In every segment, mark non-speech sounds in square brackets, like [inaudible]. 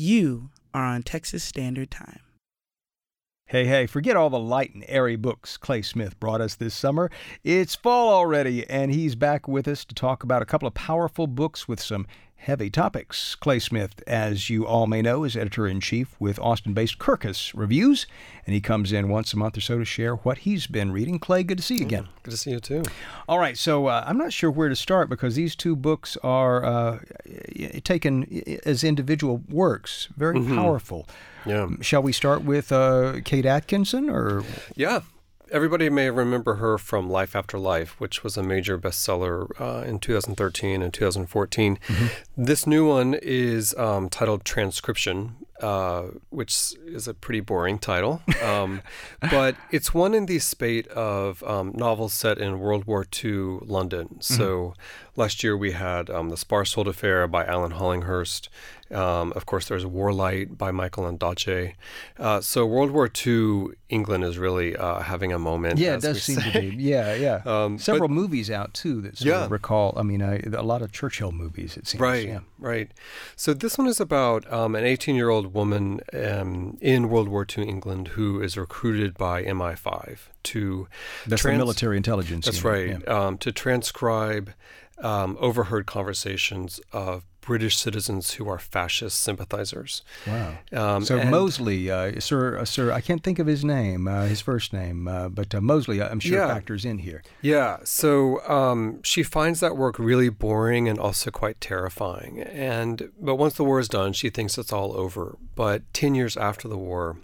You are on Texas Standard Time. Hey, hey, forget all the light and airy books Clay Smith brought us this summer. It's fall already, and he's back with us to talk about a couple of powerful books with some heavy topics. Clay Smith, as you all may know, is editor in chief with Austin based Kirkus Reviews, and he comes in once a month or so to share what he's been reading. Clay, good to see you again. Mm, good to see you too. All right, so uh, I'm not sure where to start because these two books are uh, taken as individual works, very mm-hmm. powerful. Yeah. Shall we start with uh, Kate Atkinson or? Yeah, everybody may remember her from Life After Life, which was a major bestseller uh, in 2013 and 2014. Mm-hmm. This new one is um, titled Transcription, uh, which is a pretty boring title. Um, [laughs] but it's one in the spate of um, novels set in World War II London. Mm-hmm. So last year we had um, The Sparsholt Affair by Alan Hollinghurst. Um, of course, there's Warlight by Michael Ondaatje. Uh, so World War II England is really uh, having a moment. Yeah, it does seem say. to be. Yeah, yeah. [laughs] Um, Several but, movies out too that sort yeah. of recall. I mean, uh, a lot of Churchill movies. It seems. Right, yeah. right. So this one is about um, an 18-year-old woman um, in World War II England who is recruited by MI5 to. That's trans- the military intelligence. That's right. Yeah. Um, to transcribe um, overheard conversations of British citizens who are fascist sympathizers. Wow. Um, so Mosley, uh, Sir, uh, Sir, I can't think of his name, uh, his first name, uh, but uh, Mosley, I'm sure yeah. factors in here. Yeah. So um, she finds that work really boring and also quite terrifying. And but once the war is done, she thinks it's all over. But ten years after the war,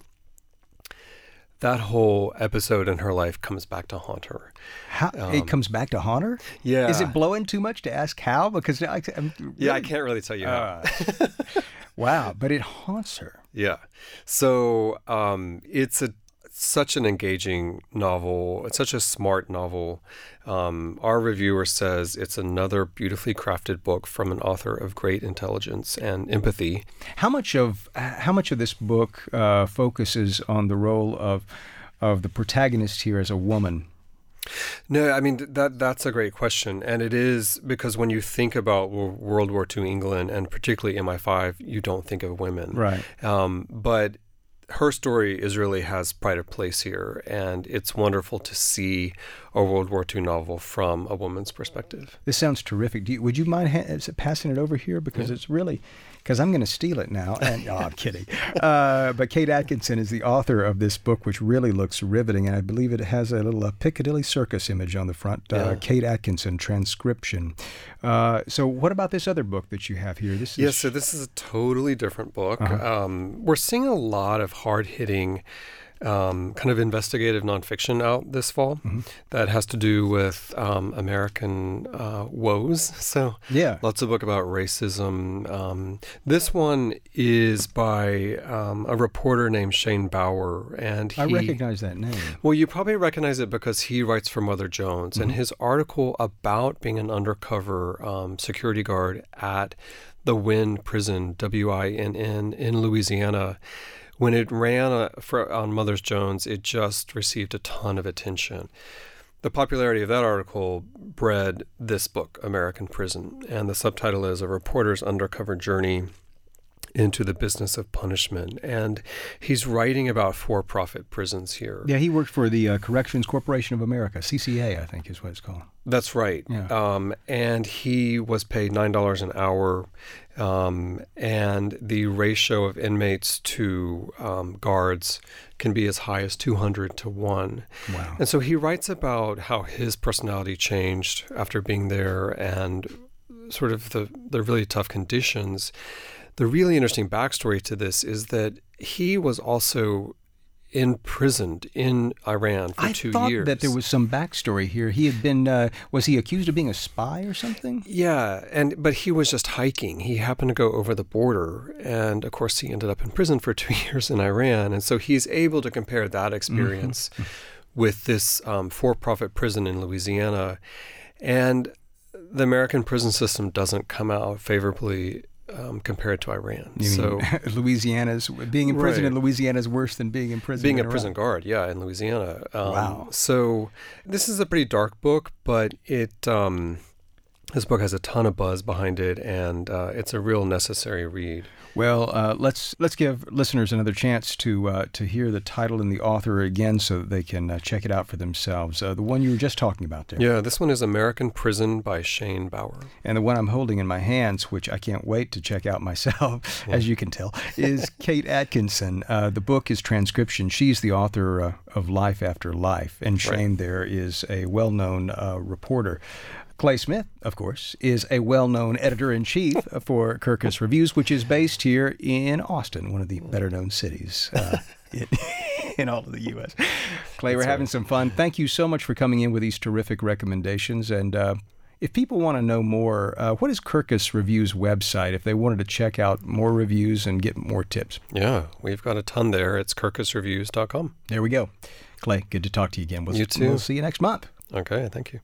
that whole episode in her life comes back to haunt her. How um, it comes back to haunt her? Yeah. Is it blowing too much to ask how? Because I, really, yeah, I can't really tell you uh, how. [laughs] wow, but it haunts her. Yeah. So um, it's a such an engaging novel. It's such a smart novel. Um, our reviewer says it's another beautifully crafted book from an author of great intelligence and empathy. How much of how much of this book uh, focuses on the role of of the protagonist here as a woman? No, I mean that that's a great question, and it is because when you think about World War II England and particularly MI5, you don't think of women, right? Um, but her story is really has pride of place here, and it's wonderful to see a World War II novel from a woman's perspective. This sounds terrific. You, would you mind ha- passing it over here because yeah. it's really because I'm going to steal it now. And oh, I'm kidding. Uh, but Kate Atkinson is the author of this book, which really looks riveting, and I believe it has a little uh, Piccadilly Circus image on the front. Uh, yeah. Kate Atkinson transcription. Uh, so, what about this other book that you have here? This is yes. so this is a totally different book. Uh-huh. Um, we're seeing a lot of hard hitting um, kind of investigative nonfiction out this fall mm-hmm. that has to do with um, American uh, woes. [laughs] So yeah, lots of book about racism. Um, this one is by um, a reporter named Shane Bauer, and he, I recognize that name. Well, you probably recognize it because he writes for Mother Jones, mm-hmm. and his article about being an undercover um, security guard at the Winn Prison, W I N N, in Louisiana when it ran uh, on Mother's Jones, it just received a ton of attention. The popularity of that article bred this book, American Prison, and the subtitle is A Reporter's Undercover Journey into the business of punishment. And he's writing about for profit prisons here. Yeah, he worked for the uh, Corrections Corporation of America, CCA, I think is what it's called. That's right. Yeah. Um, and he was paid $9 an hour. Um, and the ratio of inmates to um, guards can be as high as 200 to 1. Wow. And so he writes about how his personality changed after being there and sort of the, the really tough conditions. The really interesting backstory to this is that he was also imprisoned in Iran for I two thought years. That there was some backstory here. He had been uh, was he accused of being a spy or something? Yeah, and but he was just hiking. He happened to go over the border, and of course he ended up in prison for [laughs] two years in Iran. And so he's able to compare that experience mm-hmm. with this um, for-profit prison in Louisiana, and the American prison system doesn't come out favorably um, compared to Iran. You so [laughs] Louisiana's being in prison right. in Louisiana is worse than being in prison. Being in a prison guard, yeah, in Louisiana. Um, wow. So this is a pretty dark book, but it. Um, This book has a ton of buzz behind it, and uh, it's a real necessary read. Well, uh, let's let's give listeners another chance to uh, to hear the title and the author again, so that they can uh, check it out for themselves. Uh, the one you were just talking about there. Yeah, this one is American Prison by Shane Bauer. And the one I'm holding in my hands, which I can't wait to check out [laughs] myself, yeah. as you can tell, is Kate Atkinson. Uh, the book is Transcription. She's the author uh, of Life After Life, and Shane right. there is a well-known reporter. Clay Smith, of course, is a well known editor in chief for Kirkus Reviews, which is based here in Austin, one of the better known cities. Uh, [laughs] in, in, all of the U.S. Clay, That's we're having some fun. Thank you so much for coming in with these terrific recommendations. And uh, if people want to know more, uh, what is Kirkus Reviews website if they wanted to check out more reviews and get more tips? Yeah, we've got a ton there. It's kirkusreviews.com. There we go. Clay, good to talk to you again. We'll, you too. We'll see you next month. Okay, thank you.